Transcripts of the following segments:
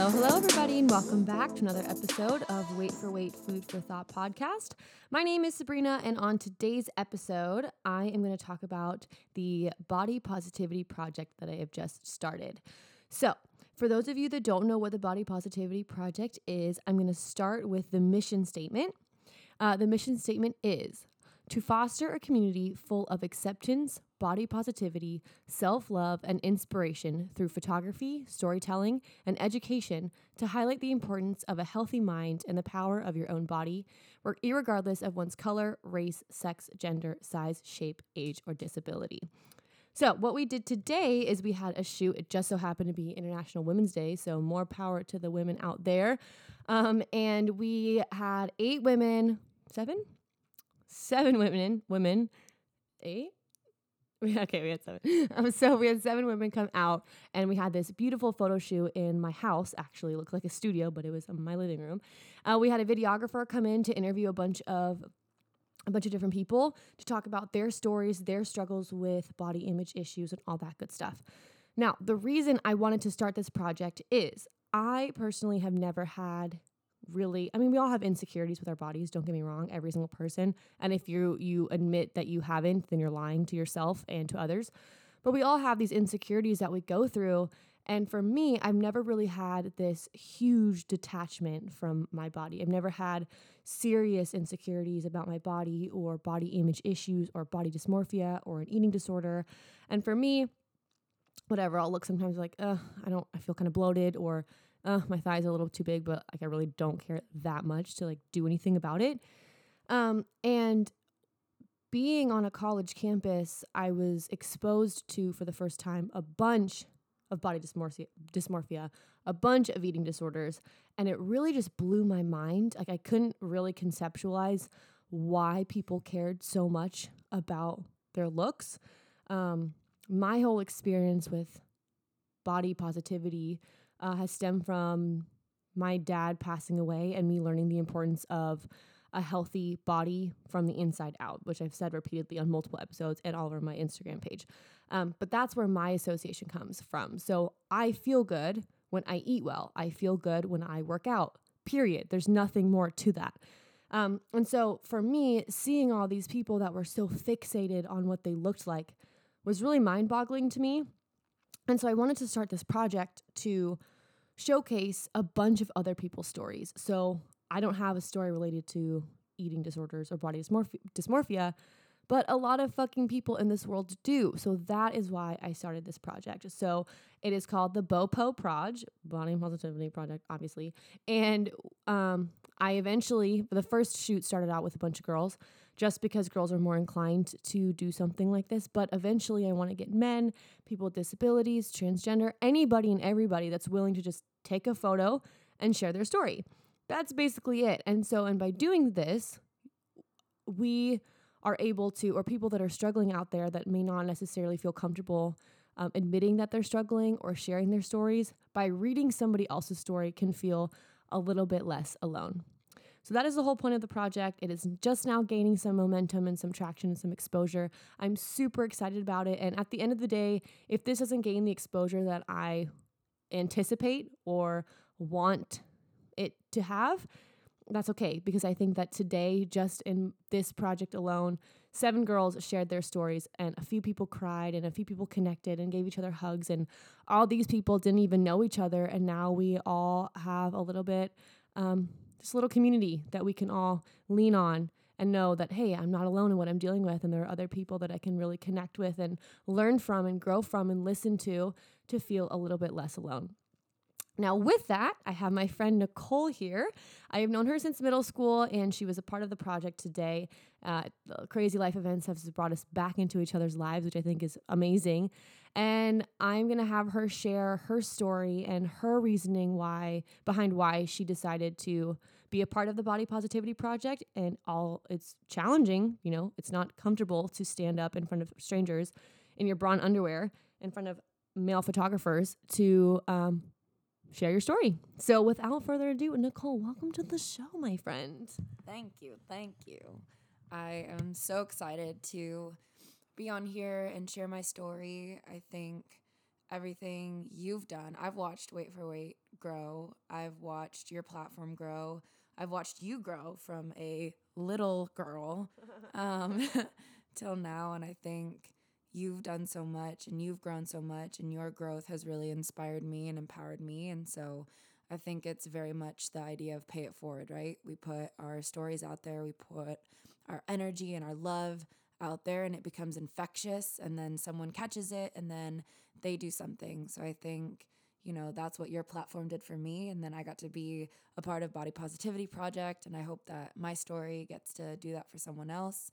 Hello, hello, everybody, and welcome back to another episode of Wait for Weight Food for Thought podcast. My name is Sabrina, and on today's episode, I am going to talk about the body positivity project that I have just started. So, for those of you that don't know what the Body Positivity Project is, I'm going to start with the mission statement. Uh, the mission statement is to foster a community full of acceptance, body positivity, self love, and inspiration through photography, storytelling, and education to highlight the importance of a healthy mind and the power of your own body, regardless of one's color, race, sex, gender, size, shape, age, or disability. So, what we did today is we had a shoot. It just so happened to be International Women's Day, so more power to the women out there. Um, and we had eight women, seven, seven women, women, eight. Okay, we had seven. Um, so we had seven women come out, and we had this beautiful photo shoot in my house. Actually, looked like a studio, but it was my living room. Uh, we had a videographer come in to interview a bunch of a bunch of different people to talk about their stories, their struggles with body image issues, and all that good stuff. Now, the reason I wanted to start this project is I personally have never had really i mean we all have insecurities with our bodies don't get me wrong every single person. And if you you admit that you haven't then you're lying to yourself and to others. But we all have these insecurities that we go through. And for me i've never really had this huge detachment from my body. I've never had serious insecurities about my body or body image issues or body dysmorphia or an eating disorder. And for me whatever i'll look sometimes like i don't i feel kind of bloated or uh, my thighs a little too big, but like I really don't care that much to like do anything about it. Um, and being on a college campus, I was exposed to for the first time a bunch of body dysmorphia, dysmorphia, a bunch of eating disorders, and it really just blew my mind. Like I couldn't really conceptualize why people cared so much about their looks. Um, my whole experience with body positivity uh, has stemmed from my dad passing away and me learning the importance of a healthy body from the inside out, which I've said repeatedly on multiple episodes and all over my Instagram page. Um, but that's where my association comes from. So I feel good when I eat well, I feel good when I work out, period. There's nothing more to that. Um, and so for me, seeing all these people that were so fixated on what they looked like was really mind boggling to me. And so I wanted to start this project to showcase a bunch of other people's stories. So I don't have a story related to eating disorders or body dysmorphia, but a lot of fucking people in this world do. So that is why I started this project. So it is called the BOPO Proj, Body Positivity Project, obviously. And um, I eventually, the first shoot started out with a bunch of girls just because girls are more inclined to do something like this. But eventually, I want to get men, people with disabilities, transgender, anybody and everybody that's willing to just take a photo and share their story. That's basically it. And so, and by doing this, we are able to, or people that are struggling out there that may not necessarily feel comfortable um, admitting that they're struggling or sharing their stories, by reading somebody else's story, can feel a little bit less alone. So that is the whole point of the project. It is just now gaining some momentum and some traction and some exposure. I'm super excited about it. And at the end of the day, if this doesn't gain the exposure that I anticipate or want it to have, that's okay because I think that today, just in this project alone, seven girls shared their stories and a few people cried and a few people connected and gave each other hugs. And all these people didn't even know each other. And now we all have a little bit, um, this little community that we can all lean on and know that, hey, I'm not alone in what I'm dealing with. And there are other people that I can really connect with and learn from and grow from and listen to to feel a little bit less alone. Now, with that, I have my friend Nicole here. I have known her since middle school, and she was a part of the project today. Uh, crazy life events have brought us back into each other's lives, which I think is amazing. And I'm gonna have her share her story and her reasoning why behind why she decided to be a part of the Body Positivity Project. And all it's challenging, you know, it's not comfortable to stand up in front of strangers in your bra underwear in front of male photographers to um, share your story. So, without further ado, Nicole, welcome to the show, my friend. Thank you. Thank you. I am so excited to be on here and share my story. I think everything you've done. I've watched Wait for Wait grow. I've watched your platform grow. I've watched you grow from a little girl um, till now. And I think you've done so much and you've grown so much, and your growth has really inspired me and empowered me. And so I think it's very much the idea of pay it forward, right? We put our stories out there, we put our energy and our love out there, and it becomes infectious. And then someone catches it, and then they do something. So I think you know that's what your platform did for me and then i got to be a part of body positivity project and i hope that my story gets to do that for someone else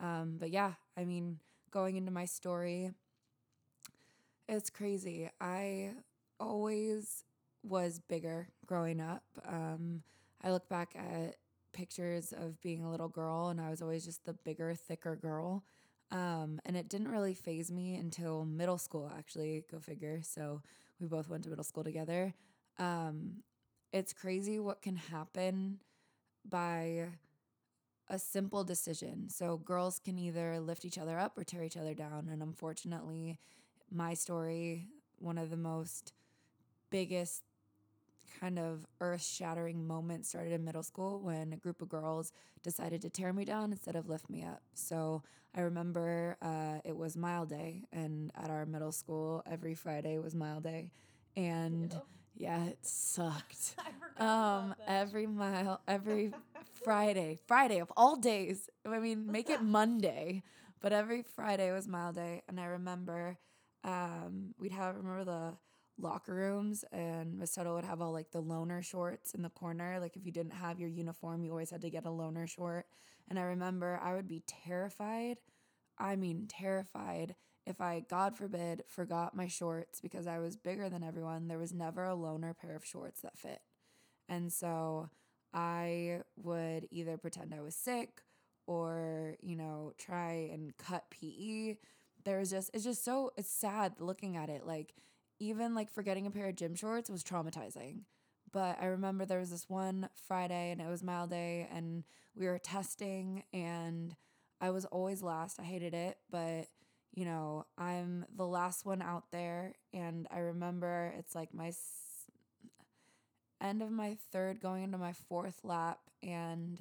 um, but yeah i mean going into my story it's crazy i always was bigger growing up um, i look back at pictures of being a little girl and i was always just the bigger thicker girl um, and it didn't really faze me until middle school actually go figure so we both went to middle school together. Um, it's crazy what can happen by a simple decision. So girls can either lift each other up or tear each other down. And unfortunately, my story, one of the most biggest kind of earth shattering moment started in middle school when a group of girls decided to tear me down instead of lift me up. So I remember uh, it was mile day, and at our middle school, every Friday was mile day. And yeah, it sucked. um, every mile, every Friday, Friday of all days. I mean, make it Monday, but every Friday was mile day. And I remember um, we'd have, remember the, locker rooms and Tuttle would have all like the loaner shorts in the corner. Like if you didn't have your uniform, you always had to get a loaner short. And I remember I would be terrified. I mean, terrified if I, God forbid, forgot my shorts because I was bigger than everyone. There was never a loaner pair of shorts that fit. And so I would either pretend I was sick or, you know, try and cut PE. There was just, it's just so, it's sad looking at it. Like, even like forgetting a pair of gym shorts was traumatizing. But I remember there was this one Friday and it was mile day and we were testing and I was always last. I hated it, but you know, I'm the last one out there and I remember it's like my s- end of my third going into my fourth lap and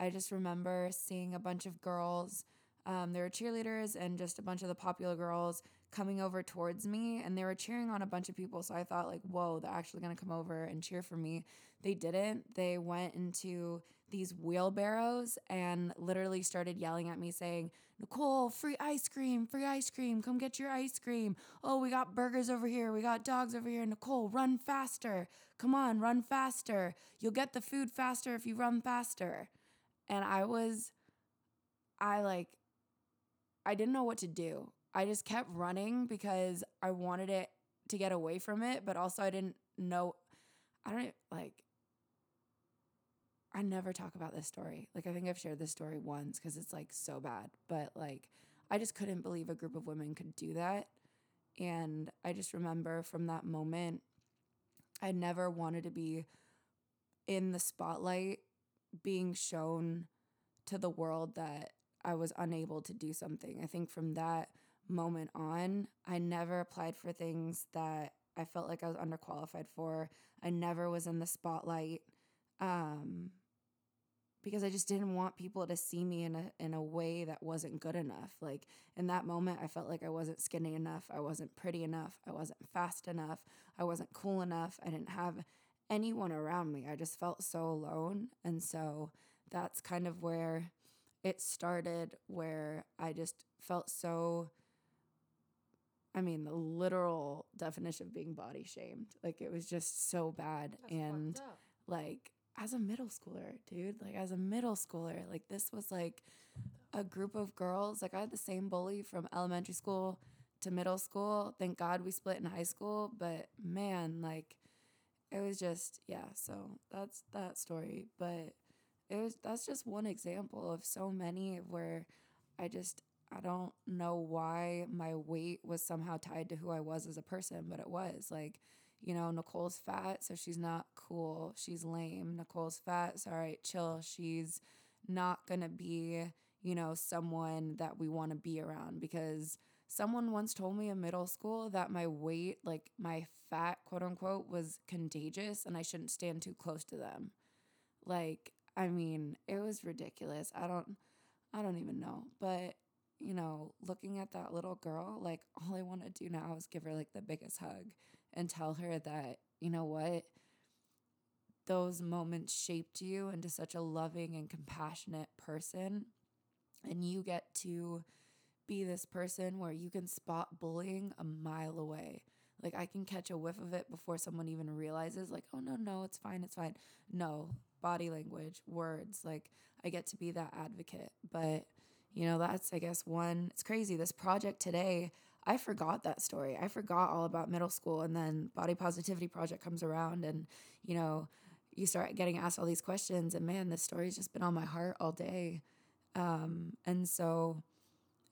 I just remember seeing a bunch of girls um, there were cheerleaders and just a bunch of the popular girls coming over towards me and they were cheering on a bunch of people. So I thought, like, whoa, they're actually going to come over and cheer for me. They didn't. They went into these wheelbarrows and literally started yelling at me, saying, Nicole, free ice cream, free ice cream, come get your ice cream. Oh, we got burgers over here, we got dogs over here. Nicole, run faster. Come on, run faster. You'll get the food faster if you run faster. And I was, I like, I didn't know what to do. I just kept running because I wanted it to get away from it, but also I didn't know. I don't like. I never talk about this story. Like, I think I've shared this story once because it's like so bad, but like, I just couldn't believe a group of women could do that. And I just remember from that moment, I never wanted to be in the spotlight being shown to the world that I was unable to do something. I think from that moment on, I never applied for things that I felt like I was underqualified for. I never was in the spotlight um, because I just didn't want people to see me in a in a way that wasn't good enough. Like in that moment, I felt like I wasn't skinny enough, I wasn't pretty enough, I wasn't fast enough, I wasn't cool enough. I didn't have anyone around me. I just felt so alone, and so that's kind of where it started where I just felt so I mean, the literal definition of being body shamed. Like it was just so bad. That's and like as a middle schooler, dude, like as a middle schooler, like this was like a group of girls. Like I had the same bully from elementary school to middle school. Thank God we split in high school, but man, like it was just yeah, so that's that story, but it was that's just one example of so many where I just I don't know why my weight was somehow tied to who I was as a person, but it was like, you know, Nicole's fat, so she's not cool. She's lame. Nicole's fat, so all right, chill. She's not gonna be, you know, someone that we want to be around because someone once told me in middle school that my weight, like my fat, quote unquote, was contagious and I shouldn't stand too close to them. Like, I mean, it was ridiculous. I don't I don't even know. But, you know, looking at that little girl, like all I want to do now is give her like the biggest hug and tell her that, you know what? Those moments shaped you into such a loving and compassionate person. And you get to be this person where you can spot bullying a mile away. Like I can catch a whiff of it before someone even realizes, like, oh no, no, it's fine, it's fine. No, body language, words. Like I get to be that advocate. But, you know, that's, I guess, one, it's crazy. This project today, I forgot that story. I forgot all about middle school. And then Body Positivity Project comes around and, you know, you start getting asked all these questions. And man, this story's just been on my heart all day. Um, and so,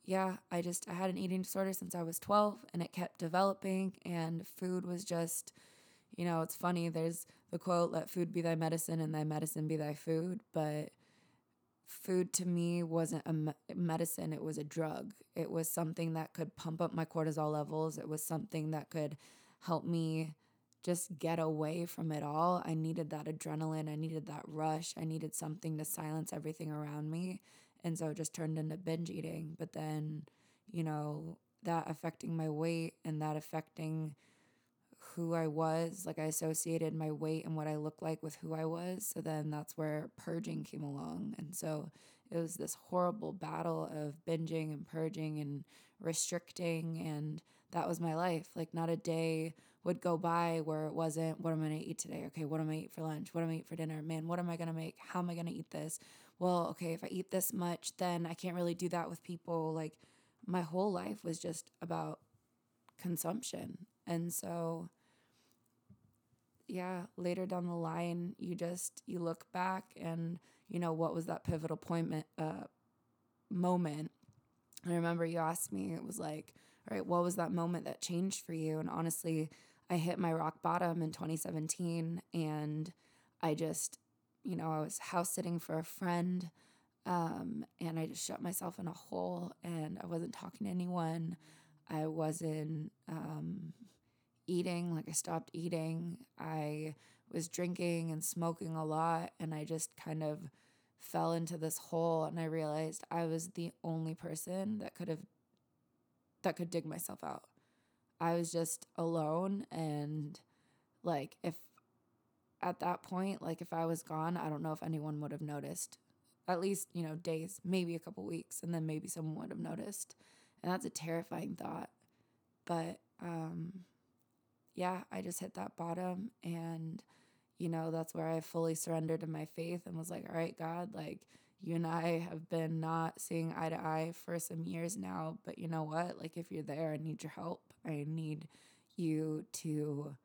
yeah, I just I had an eating disorder since I was 12 and it kept developing and food was just you know, it's funny there's the quote let food be thy medicine and thy medicine be thy food, but food to me wasn't a me- medicine, it was a drug. It was something that could pump up my cortisol levels. It was something that could help me just get away from it all. I needed that adrenaline, I needed that rush, I needed something to silence everything around me. And so it just turned into binge eating. But then, you know, that affecting my weight and that affecting who I was. Like I associated my weight and what I looked like with who I was. So then that's where purging came along. And so it was this horrible battle of binging and purging and restricting. And that was my life. Like not a day would go by where it wasn't, what am I gonna eat today? Okay, what am I eat for lunch? What am I eat for dinner? Man, what am I gonna make? How am I gonna eat this? well, okay, if I eat this much, then I can't really do that with people. Like my whole life was just about consumption. And so yeah, later down the line, you just you look back and you know what was that pivotal point uh moment. I remember you asked me, it was like, all right, what was that moment that changed for you? And honestly, I hit my rock bottom in 2017 and I just you know, I was house sitting for a friend um, and I just shut myself in a hole and I wasn't talking to anyone. I wasn't um, eating, like I stopped eating. I was drinking and smoking a lot and I just kind of fell into this hole and I realized I was the only person that could have that could dig myself out. I was just alone and like if at that point, like if I was gone, I don't know if anyone would have noticed. At least, you know, days, maybe a couple weeks, and then maybe someone would have noticed. And that's a terrifying thought. But um yeah, I just hit that bottom and you know, that's where I fully surrendered to my faith and was like, "All right, God, like you and I have been not seeing eye to eye for some years now, but you know what? Like if you're there, I need your help. I need you to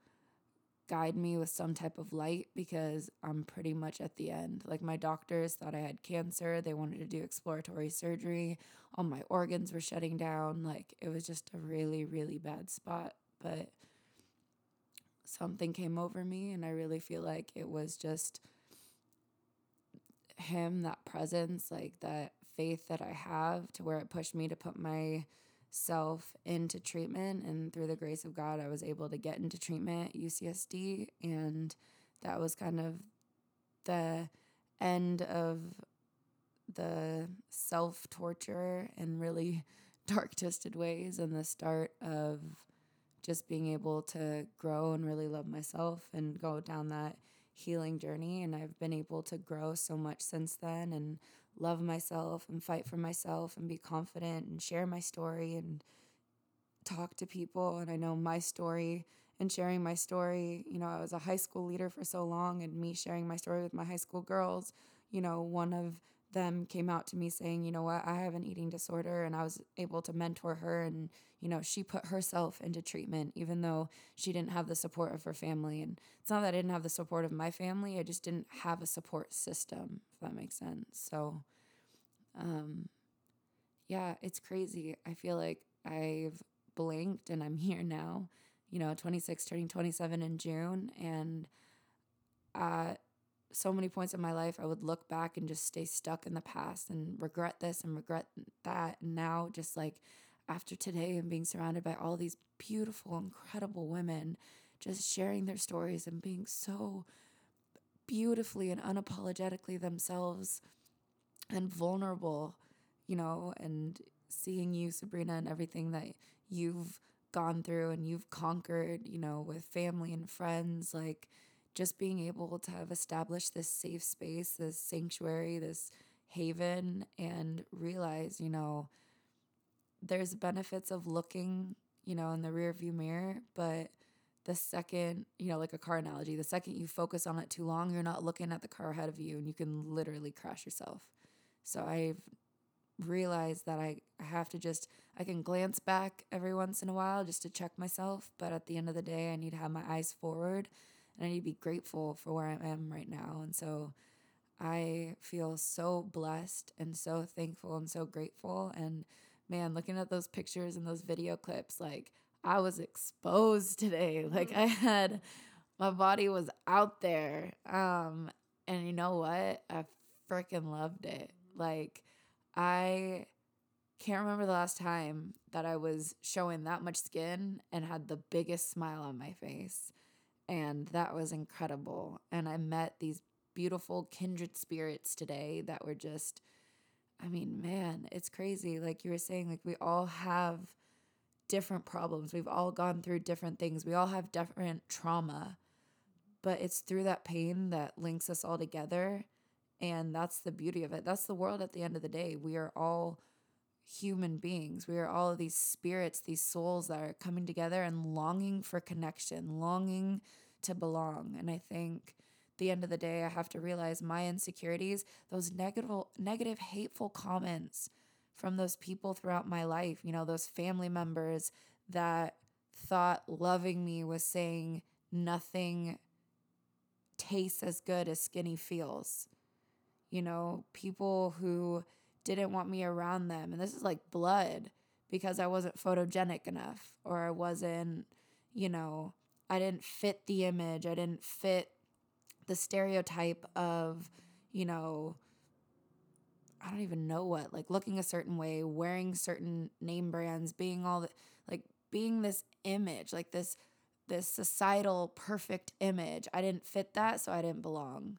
guide me with some type of light because I'm pretty much at the end. Like my doctors thought I had cancer. They wanted to do exploratory surgery. All my organs were shutting down. Like it was just a really, really bad spot. But something came over me, and I really feel like it was just him, that presence, like that faith that I have to where it pushed me to put my self into treatment. And through the grace of God, I was able to get into treatment UCSD. And that was kind of the end of the self torture in really dark, twisted ways, and the start of just being able to grow and really love myself and go down that healing journey. And I've been able to grow so much since then and love myself and fight for myself and be confident and share my story and talk to people. And I know my story and sharing my story, you know, I was a high school leader for so long and me sharing my story with my high school girls, you know, one of them came out to me saying, you know what, I have an eating disorder. And I was able to mentor her. And, you know, she put herself into treatment, even though she didn't have the support of her family. And it's not that I didn't have the support of my family, I just didn't have a support system, if that makes sense. So, um, yeah, it's crazy. I feel like I've blinked and I'm here now, you know, 26, turning 27 in June. And, uh, so many points in my life I would look back and just stay stuck in the past and regret this and regret that. And now just like after today and being surrounded by all these beautiful, incredible women just sharing their stories and being so beautifully and unapologetically themselves and vulnerable, you know, and seeing you, Sabrina, and everything that you've gone through and you've conquered, you know, with family and friends, like just being able to have established this safe space, this sanctuary, this haven, and realize, you know, there's benefits of looking, you know, in the rear view mirror, but the second, you know, like a car analogy, the second you focus on it too long, you're not looking at the car ahead of you and you can literally crash yourself. So I've realized that I have to just, I can glance back every once in a while just to check myself. But at the end of the day, I need to have my eyes forward and I need to be grateful for where I am right now. And so I feel so blessed and so thankful and so grateful. And man, looking at those pictures and those video clips, like I was exposed today. Like I had my body was out there. Um and you know what? I freaking loved it. Like I can't remember the last time that I was showing that much skin and had the biggest smile on my face. And that was incredible. And I met these beautiful kindred spirits today that were just I mean, man, it's crazy. Like you were saying, like we all have different problems. We've all gone through different things. We all have different trauma. But it's through that pain that links us all together. And that's the beauty of it. That's the world at the end of the day. We are all human beings. We are all these spirits, these souls that are coming together and longing for connection, longing to belong. And I think the end of the day, I have to realize my insecurities, those negative, negative, hateful comments from those people throughout my life, you know, those family members that thought loving me was saying nothing tastes as good as skinny feels. You know, people who didn't want me around them. And this is like blood because I wasn't photogenic enough or I wasn't, you know, I didn't fit the image. I didn't fit the stereotype of, you know, I don't even know what, like looking a certain way, wearing certain name brands, being all the, like being this image, like this this societal perfect image. I didn't fit that, so I didn't belong.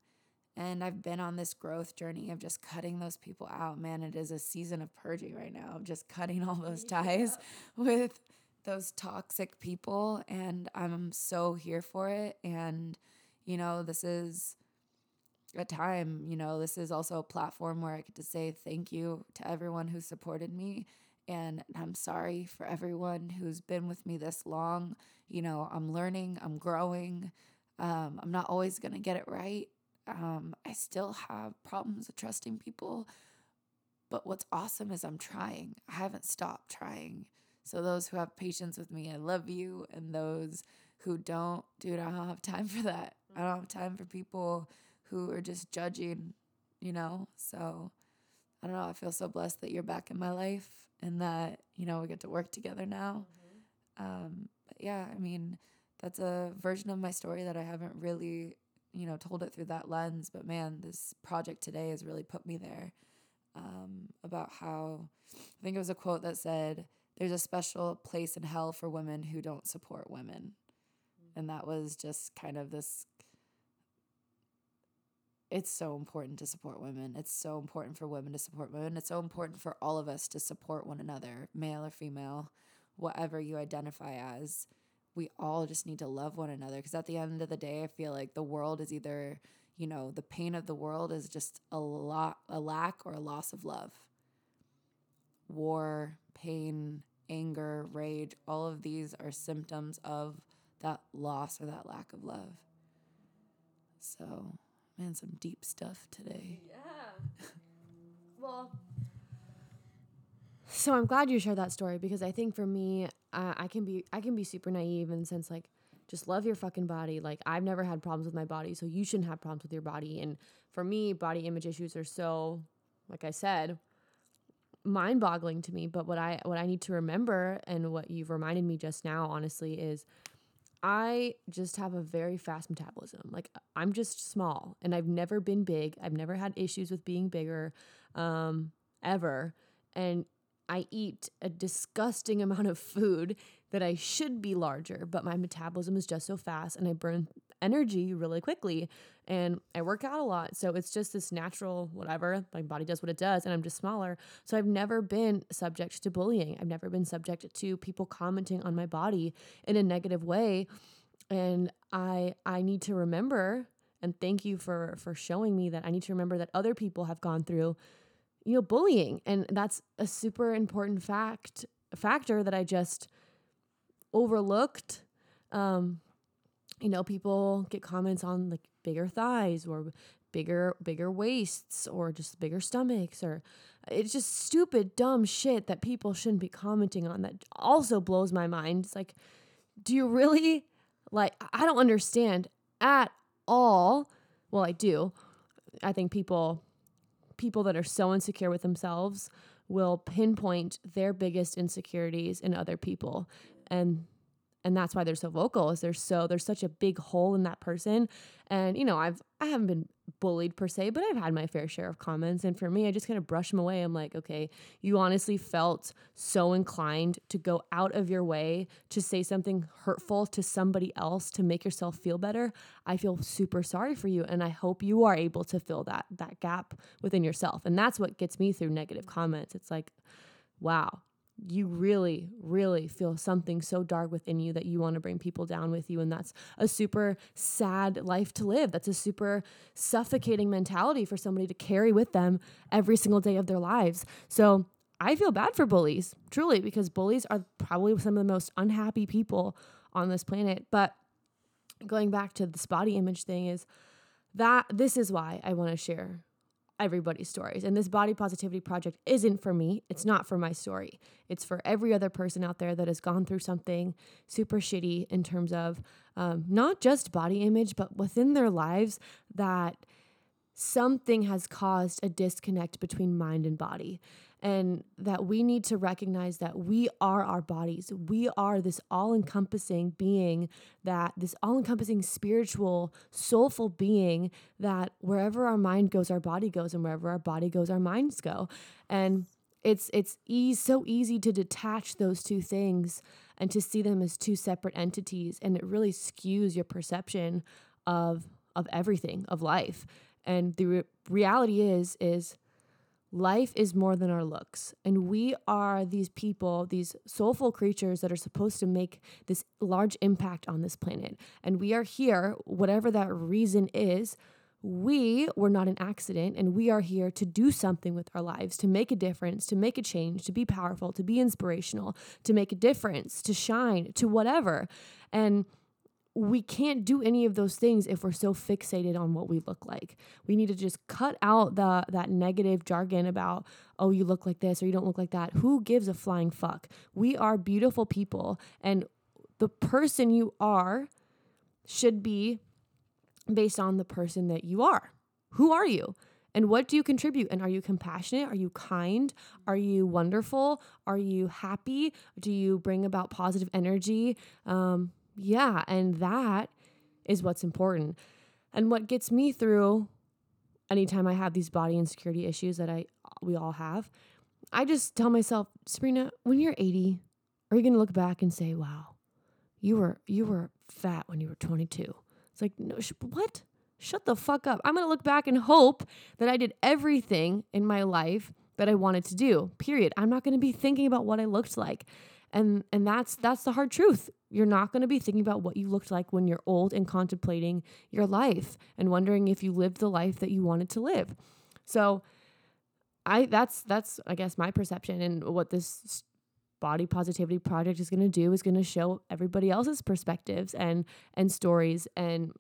And I've been on this growth journey of just cutting those people out. Man, it is a season of purging right now, of just cutting all those ties yeah. with those toxic people. And I'm so here for it. And, you know, this is a time, you know, this is also a platform where I get to say thank you to everyone who supported me. And I'm sorry for everyone who's been with me this long. You know, I'm learning, I'm growing. Um, I'm not always going to get it right. Um, I still have problems with trusting people. But what's awesome is I'm trying. I haven't stopped trying. So, those who have patience with me, I love you. And those who don't, dude, I don't have time for that. I don't have time for people who are just judging, you know? So I don't know. I feel so blessed that you're back in my life and that, you know, we get to work together now. Mm-hmm. Um, but yeah, I mean, that's a version of my story that I haven't really, you know, told it through that lens. But man, this project today has really put me there um, about how I think it was a quote that said, There's a special place in hell for women who don't support women. Mm-hmm. And that was just kind of this it's so important to support women. It's so important for women to support women. It's so important for all of us to support one another, male or female, whatever you identify as. We all just need to love one another because at the end of the day, I feel like the world is either, you know, the pain of the world is just a lot, a lack or a loss of love. War, pain, anger, rage, all of these are symptoms of that loss or that lack of love. So, Man, some deep stuff today. Yeah. well, so I'm glad you shared that story because I think for me, I can be I can be super naive in the sense like just love your fucking body. Like I've never had problems with my body, so you shouldn't have problems with your body. And for me, body image issues are so, like I said, mind-boggling to me. But what I what I need to remember and what you've reminded me just now, honestly, is I just have a very fast metabolism. Like I'm just small and I've never been big. I've never had issues with being bigger um, ever. And I eat a disgusting amount of food that I should be larger, but my metabolism is just so fast and I burn energy really quickly and I work out a lot. So it's just this natural whatever, my body does what it does and I'm just smaller. So I've never been subject to bullying. I've never been subject to people commenting on my body in a negative way. And I I need to remember and thank you for for showing me that I need to remember that other people have gone through you know bullying. And that's a super important fact factor that I just overlooked. Um you know people get comments on like bigger thighs or bigger bigger waists or just bigger stomachs or it's just stupid dumb shit that people shouldn't be commenting on that also blows my mind. It's like do you really like i don't understand at all. Well i do. I think people people that are so insecure with themselves will pinpoint their biggest insecurities in other people. And and that's why they're so vocal is they're so there's such a big hole in that person. And you know i've i haven't been bullied per se but i've had my fair share of comments. And for me i just kind of brush them away. I'm like okay you honestly felt so inclined to go out of your way to say something hurtful to somebody else to make yourself feel better. I feel super sorry for you and i hope you are able to fill that that gap within yourself. And that's what gets me through negative comments. It's like wow you really, really feel something so dark within you that you want to bring people down with you. And that's a super sad life to live. That's a super suffocating mentality for somebody to carry with them every single day of their lives. So I feel bad for bullies, truly, because bullies are probably some of the most unhappy people on this planet. But going back to this body image thing, is that this is why I want to share everybody's stories. And this body positivity project isn't for me. It's not for my story. It's for every other person out there that has gone through something super shitty in terms of um, not just body image, but within their lives that something has caused a disconnect between mind and body and that we need to recognize that we are our bodies. We are this all encompassing being, that this all encompassing spiritual, soulful being that wherever our mind goes, our body goes, and wherever our body goes, our minds go. And it's it's e- so easy to detach those two things and to see them as two separate entities and it really skews your perception of of everything of life and the re- reality is is Life is more than our looks. And we are these people, these soulful creatures that are supposed to make this large impact on this planet. And we are here, whatever that reason is. We were not an accident, and we are here to do something with our lives, to make a difference, to make a change, to be powerful, to be inspirational, to make a difference, to shine, to whatever. And we can't do any of those things if we're so fixated on what we look like. We need to just cut out the that negative jargon about oh you look like this or you don't look like that. Who gives a flying fuck? We are beautiful people and the person you are should be based on the person that you are. Who are you? And what do you contribute? And are you compassionate? Are you kind? Are you wonderful? Are you happy? Do you bring about positive energy? Um, yeah, and that is what's important. And what gets me through anytime I have these body insecurity issues that I we all have, I just tell myself, Sabrina, when you're 80, are you going to look back and say, "Wow, you were you were fat when you were 22." It's like, "No, sh- what? Shut the fuck up." I'm going to look back and hope that I did everything in my life that I wanted to do. Period. I'm not going to be thinking about what I looked like and and that's that's the hard truth. You're not going to be thinking about what you looked like when you're old and contemplating your life and wondering if you lived the life that you wanted to live. So i that's that's i guess my perception and what this body positivity project is going to do is going to show everybody else's perspectives and and stories. And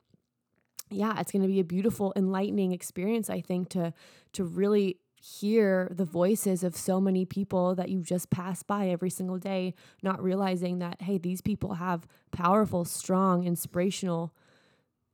yeah it's going to be a beautiful enlightening experience i think to to really hear the voices of so many people that you just pass by every single day, not realizing that, hey, these people have powerful, strong, inspirational,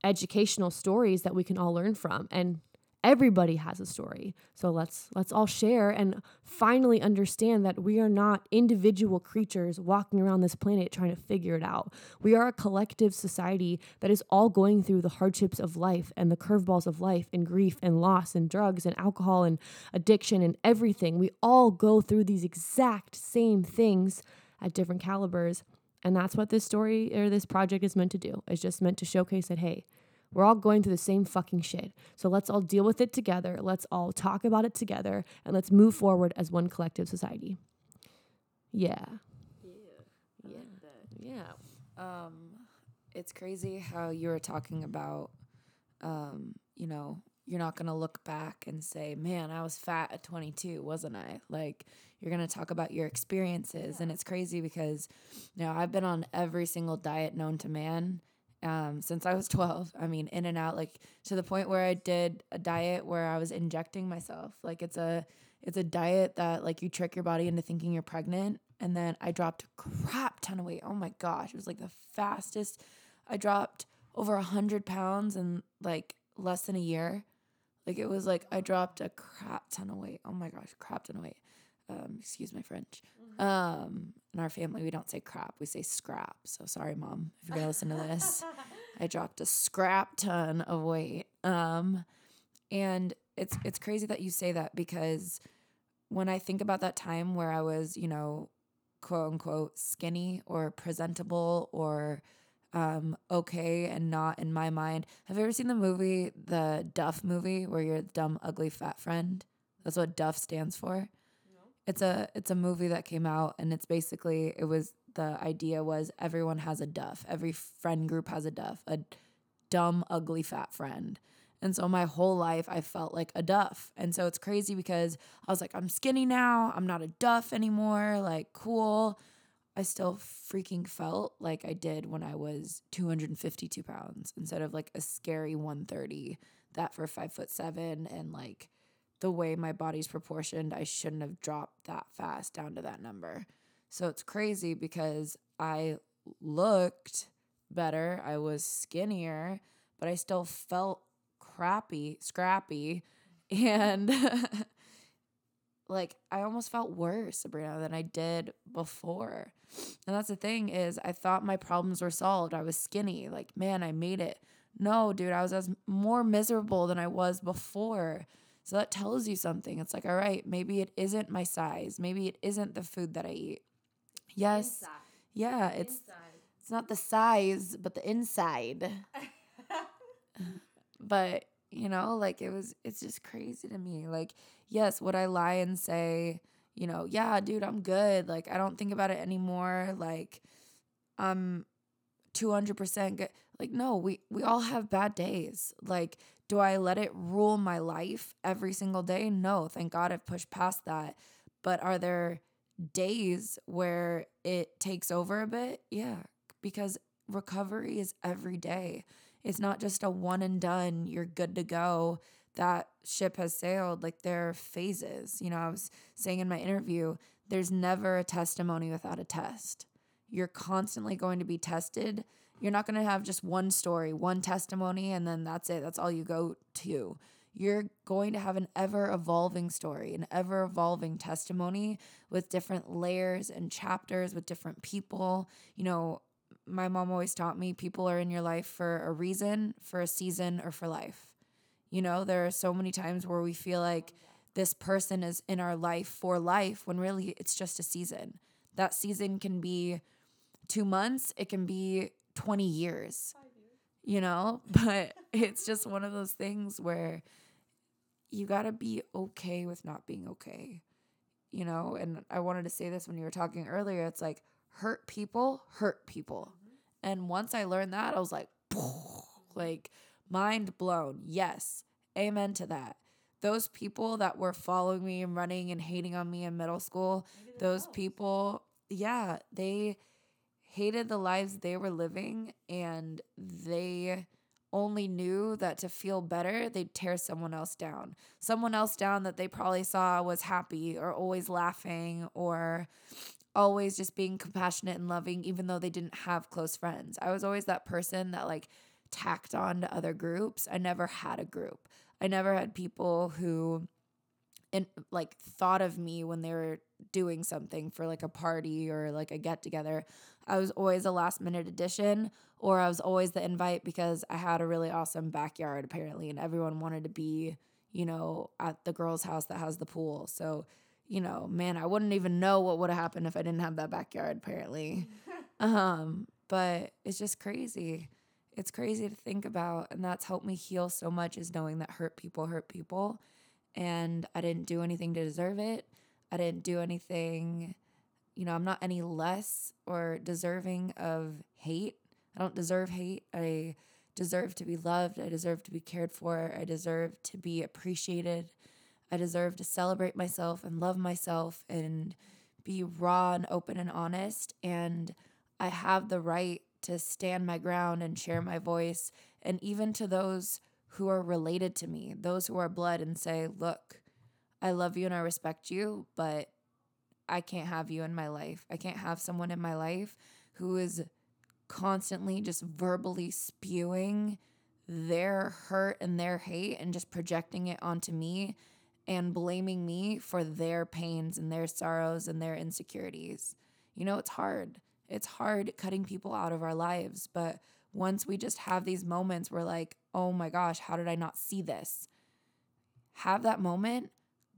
educational stories that we can all learn from. And everybody has a story. So let's let's all share and finally understand that we are not individual creatures walking around this planet trying to figure it out. We are a collective society that is all going through the hardships of life and the curveballs of life and grief and loss and drugs and alcohol and addiction and everything. We all go through these exact same things at different calibers. And that's what this story or this project is meant to do. It's just meant to showcase that, hey, we're all going through the same fucking shit. So let's all deal with it together. Let's all talk about it together and let's move forward as one collective society. Yeah. Yeah. Yeah. Yeah. Um, it's crazy how you were talking about, um, you know, you're not going to look back and say, man, I was fat at 22, wasn't I? Like, you're going to talk about your experiences. Yeah. And it's crazy because, you know, I've been on every single diet known to man um, since I was 12. I mean, in and out, like to the point where I did a diet where I was injecting myself. Like it's a it's a diet that like you trick your body into thinking you're pregnant. And then I dropped a crap ton of weight. Oh my gosh, it was like the fastest. I dropped over a hundred pounds in like less than a year. Like it was like I dropped a crap ton of weight. Oh my gosh, crap ton of weight. Um, excuse my French. Um, in our family, we don't say crap, we say scrap. So sorry, mom, if you're gonna listen to this. I dropped a scrap ton of weight. Um, and it's it's crazy that you say that because when I think about that time where I was, you know, quote unquote skinny or presentable or um, okay and not in my mind. Have you ever seen the movie, the Duff movie, where you're dumb, ugly, fat friend? That's what Duff stands for. It's a it's a movie that came out and it's basically it was the idea was everyone has a duff. Every friend group has a duff, a dumb, ugly, fat friend. And so my whole life I felt like a duff. And so it's crazy because I was like, I'm skinny now. I'm not a duff anymore. Like, cool. I still freaking felt like I did when I was 252 pounds instead of like a scary 130. That for five foot seven and like the way my body's proportioned, I shouldn't have dropped that fast down to that number. So it's crazy because I looked better, I was skinnier, but I still felt crappy, scrappy, and like I almost felt worse, Sabrina, than I did before. And that's the thing is I thought my problems were solved. I was skinny. Like, man, I made it. No, dude, I was as more miserable than I was before. So that tells you something. It's like, all right, maybe it isn't my size. Maybe it isn't the food that I eat. Yes. Inside. Yeah, it's inside. it's not the size, but the inside. but, you know, like it was it's just crazy to me. Like, yes, would I lie and say, you know, yeah, dude, I'm good. Like I don't think about it anymore. Like I'm 200% good. Like no, we we all have bad days. Like do I let it rule my life every single day? No, thank God I've pushed past that. But are there days where it takes over a bit? Yeah, because recovery is every day. It's not just a one and done, you're good to go. That ship has sailed. Like there are phases. You know, I was saying in my interview, there's never a testimony without a test. You're constantly going to be tested you're not going to have just one story, one testimony, and then that's it. That's all you go to. You're going to have an ever evolving story, an ever evolving testimony with different layers and chapters with different people. You know, my mom always taught me people are in your life for a reason, for a season, or for life. You know, there are so many times where we feel like this person is in our life for life when really it's just a season. That season can be two months, it can be 20 years, you know? But it's just one of those things where you got to be okay with not being okay, you know? And I wanted to say this when you were talking earlier. It's like hurt people hurt people. Mm-hmm. And once I learned that, I was like, like mind blown. Yes. Amen to that. Those people that were following me and running and hating on me in middle school, those people, yeah, they hated the lives they were living and they only knew that to feel better, they'd tear someone else down. Someone else down that they probably saw was happy or always laughing or always just being compassionate and loving, even though they didn't have close friends. I was always that person that like tacked on to other groups. I never had a group. I never had people who and like thought of me when they were doing something for like a party or like a get together. I was always a last minute addition or I was always the invite because I had a really awesome backyard apparently and everyone wanted to be, you know, at the girl's house that has the pool. So, you know, man, I wouldn't even know what would have happened if I didn't have that backyard apparently. um, but it's just crazy. It's crazy to think about and that's helped me heal so much is knowing that hurt people hurt people and I didn't do anything to deserve it. I didn't do anything, you know, I'm not any less or deserving of hate. I don't deserve hate. I deserve to be loved. I deserve to be cared for. I deserve to be appreciated. I deserve to celebrate myself and love myself and be raw and open and honest. And I have the right to stand my ground and share my voice. And even to those who are related to me, those who are blood, and say, Look, I love you and I respect you, but I can't have you in my life. I can't have someone in my life who is constantly just verbally spewing their hurt and their hate and just projecting it onto me and blaming me for their pains and their sorrows and their insecurities. You know, it's hard. It's hard cutting people out of our lives, but once we just have these moments we're like, oh my gosh, how did I not see this? Have that moment,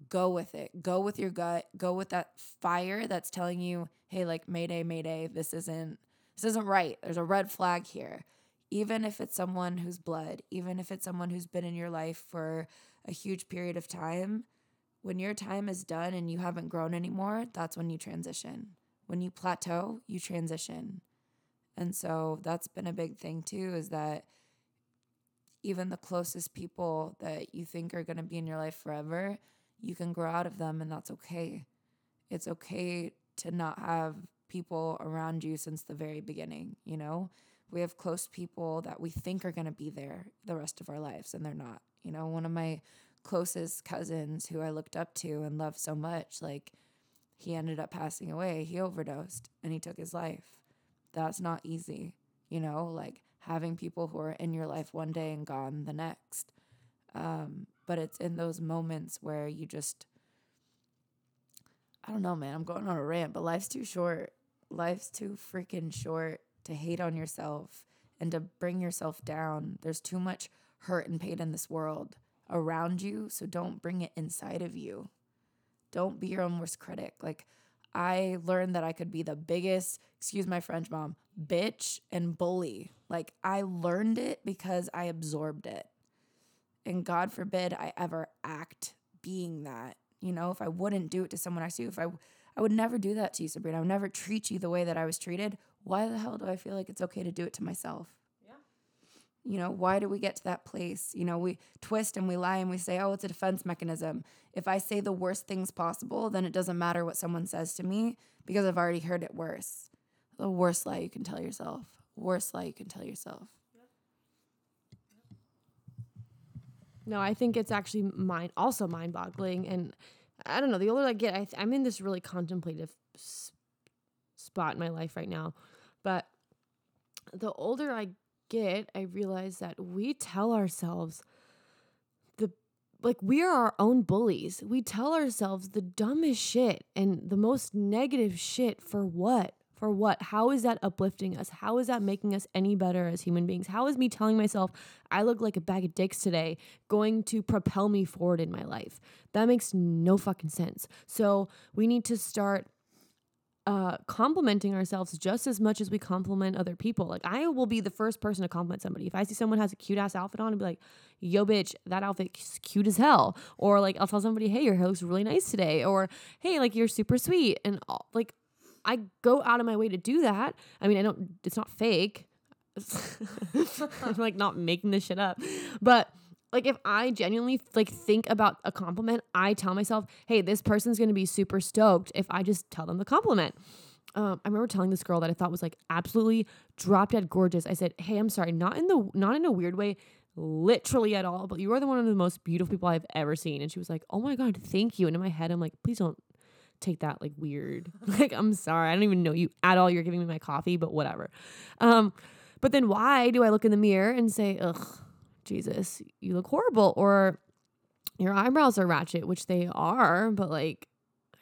go with it. Go with your gut, go with that fire that's telling you, hey, like, mayday, mayday, this isn't. This isn't right. There's a red flag here. Even if it's someone who's blood, even if it's someone who's been in your life for a huge period of time, when your time is done and you haven't grown anymore, that's when you transition. When you plateau, you transition. And so that's been a big thing too is that even the closest people that you think are going to be in your life forever, you can grow out of them and that's okay. It's okay to not have people around you since the very beginning, you know? We have close people that we think are going to be there the rest of our lives and they're not. You know, one of my closest cousins who I looked up to and loved so much, like he ended up passing away. He overdosed and he took his life that's not easy, you know, like having people who are in your life one day and gone the next. Um, but it's in those moments where you just, I don't know, man, I'm going on a rant, but life's too short. Life's too freaking short to hate on yourself and to bring yourself down. There's too much hurt and pain in this world around you, so don't bring it inside of you. Don't be your own worst critic. Like, I learned that I could be the biggest, excuse my French mom, bitch and bully. Like I learned it because I absorbed it. And God forbid I ever act being that. You know, if I wouldn't do it to someone I see, if I I would never do that to you, Sabrina. I would never treat you the way that I was treated. Why the hell do I feel like it's okay to do it to myself? You know, why do we get to that place? You know, we twist and we lie and we say, oh, it's a defense mechanism. If I say the worst things possible, then it doesn't matter what someone says to me because I've already heard it worse. The worst lie you can tell yourself. Worst lie you can tell yourself. No, I think it's actually mind also mind boggling. And I don't know, the older I get, I th- I'm in this really contemplative s- spot in my life right now. But the older I get, I realize that we tell ourselves the like we are our own bullies. We tell ourselves the dumbest shit and the most negative shit for what? For what? How is that uplifting us? How is that making us any better as human beings? How is me telling myself I look like a bag of dicks today going to propel me forward in my life? That makes no fucking sense. So we need to start uh, complimenting ourselves just as much as we compliment other people. Like I will be the first person to compliment somebody. If I see someone has a cute ass outfit on, I'll be like, "Yo, bitch, that outfit's cute as hell." Or like I'll tell somebody, "Hey, your hair looks really nice today." Or "Hey, like you're super sweet." And all, like I go out of my way to do that. I mean, I don't. It's not fake. I'm like not making this shit up, but like if I genuinely like think about a compliment, I tell myself, "Hey, this person's to be super stoked if I just tell them the compliment." Um, I remember telling this girl that I thought was like absolutely drop dead gorgeous. I said, "Hey, I'm sorry, not in the not in a weird way, literally at all, but you are the one of the most beautiful people I've ever seen." And she was like, "Oh my god, thank you." And in my head, I'm like, "Please don't take that like weird. like, I'm sorry, I don't even know you at all. You're giving me my coffee, but whatever." Um, but then why do I look in the mirror and say, "Ugh"? Jesus, you look horrible. Or your eyebrows are ratchet, which they are, but like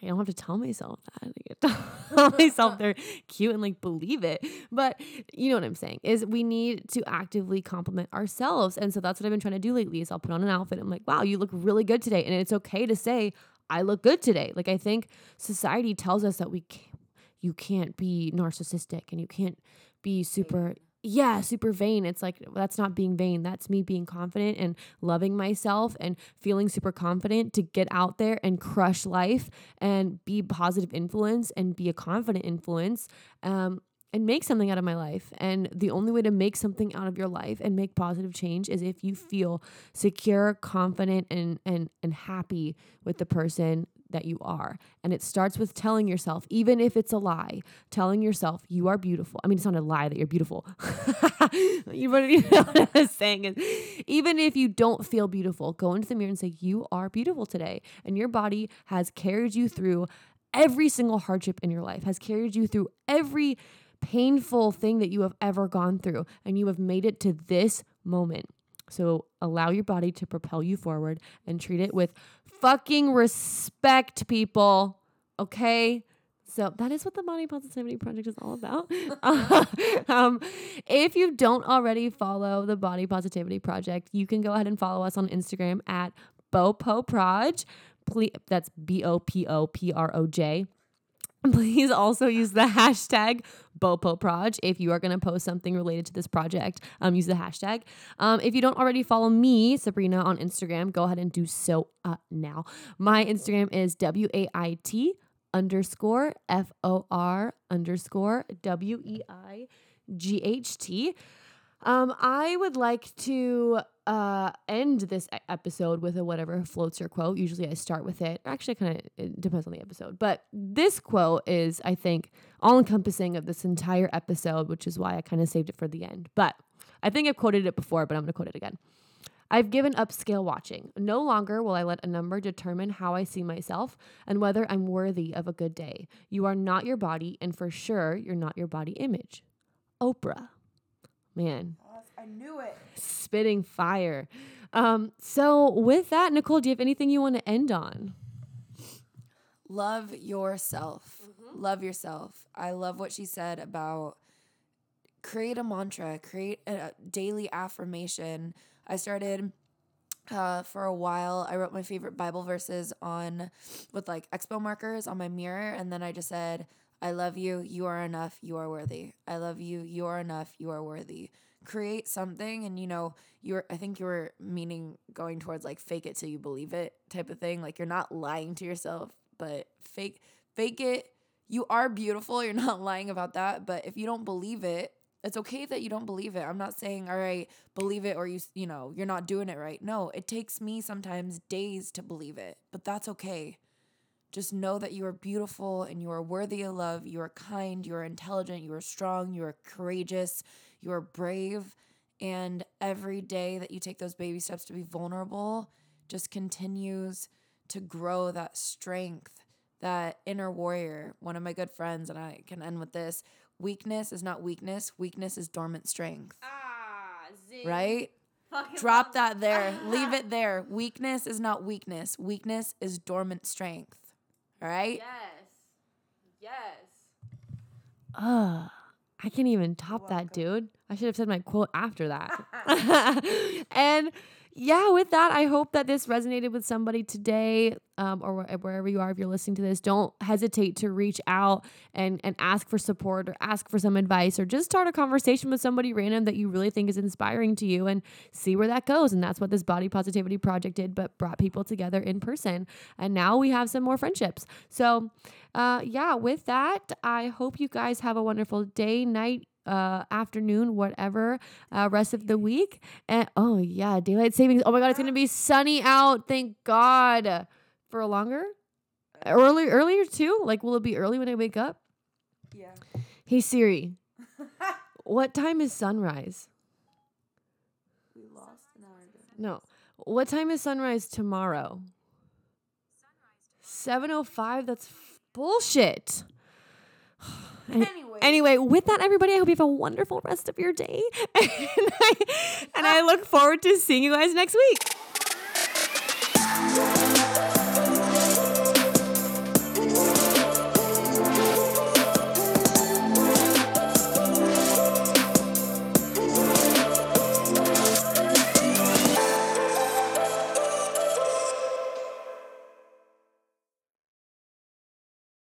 I don't have to tell myself that. I get tell myself they're cute and like believe it. But you know what I'm saying is we need to actively compliment ourselves. And so that's what I've been trying to do lately is I'll put on an outfit. I'm like, wow, you look really good today. And it's okay to say, I look good today. Like I think society tells us that we can't, you can't be narcissistic and you can't be super yeah, super vain. It's like that's not being vain. That's me being confident and loving myself and feeling super confident to get out there and crush life and be positive influence and be a confident influence. Um, and make something out of my life. And the only way to make something out of your life and make positive change is if you feel secure, confident, and and and happy with the person that you are. And it starts with telling yourself, even if it's a lie, telling yourself you are beautiful. I mean, it's not a lie that you're beautiful. you know what I'm saying is even if you don't feel beautiful, go into the mirror and say, You are beautiful today. And your body has carried you through every single hardship in your life, has carried you through every painful thing that you have ever gone through, and you have made it to this moment. So allow your body to propel you forward and treat it with fucking respect, people. Okay? So that is what the Body Positivity Project is all about. um, if you don't already follow the Body Positivity Project, you can go ahead and follow us on Instagram at BoPoProj. Please, that's B O P O P R O J. Please also use the hashtag BoPoProj if you are going to post something related to this project. Um, use the hashtag. Um, if you don't already follow me, Sabrina, on Instagram, go ahead and do so uh, now. My Instagram is W A I T underscore F O R underscore W E I G H T. Um, I would like to uh, end this episode with a whatever floats your quote. Usually I start with it. Actually, kind of depends on the episode. But this quote is, I think, all encompassing of this entire episode, which is why I kind of saved it for the end. But I think I've quoted it before, but I'm going to quote it again. I've given up scale watching. No longer will I let a number determine how I see myself and whether I'm worthy of a good day. You are not your body, and for sure, you're not your body image. Oprah. Man. I knew it. Spitting fire. Um, so with that, Nicole, do you have anything you want to end on? Love yourself. Mm-hmm. Love yourself. I love what she said about create a mantra, create a daily affirmation. I started uh, for a while. I wrote my favorite Bible verses on with like expo markers on my mirror, and then I just said, I love you. You are enough. You are worthy. I love you. You are enough. You are worthy. Create something, and you know, you're, I think you were meaning going towards like fake it till you believe it type of thing. Like you're not lying to yourself, but fake, fake it. You are beautiful. You're not lying about that. But if you don't believe it, it's okay that you don't believe it. I'm not saying, all right, believe it or you, you know, you're not doing it right. No, it takes me sometimes days to believe it, but that's okay. Just know that you are beautiful and you are worthy of love. You are kind, you are intelligent, you are strong, you are courageous, you are brave. And every day that you take those baby steps to be vulnerable just continues to grow that strength, that inner warrior. One of my good friends, and I can end with this weakness is not weakness, weakness is dormant strength. Ah, zing. Right? Fucking Drop that there. Leave it there. Weakness is not weakness. Weakness is dormant strength. All right? Yes. Yes. Ugh. I can't even top that, dude. I should have said my quote after that. and yeah, with that, I hope that this resonated with somebody today um, or wherever you are. If you're listening to this, don't hesitate to reach out and, and ask for support or ask for some advice or just start a conversation with somebody random that you really think is inspiring to you and see where that goes. And that's what this Body Positivity Project did, but brought people together in person. And now we have some more friendships. So, uh, yeah, with that, I hope you guys have a wonderful day, night, uh, afternoon, whatever, uh, rest of the week. And oh yeah, daylight savings. Oh my god, it's gonna be sunny out. Thank God for a longer, early, earlier too. Like, will it be early when I wake up? Yeah. Hey Siri, what time is sunrise? We lost an hour. No. What time is sunrise tomorrow? Seven oh five. That's f- bullshit. Anyway. anyway, with that, everybody, I hope you have a wonderful rest of your day. and, I, and I look forward to seeing you guys next week.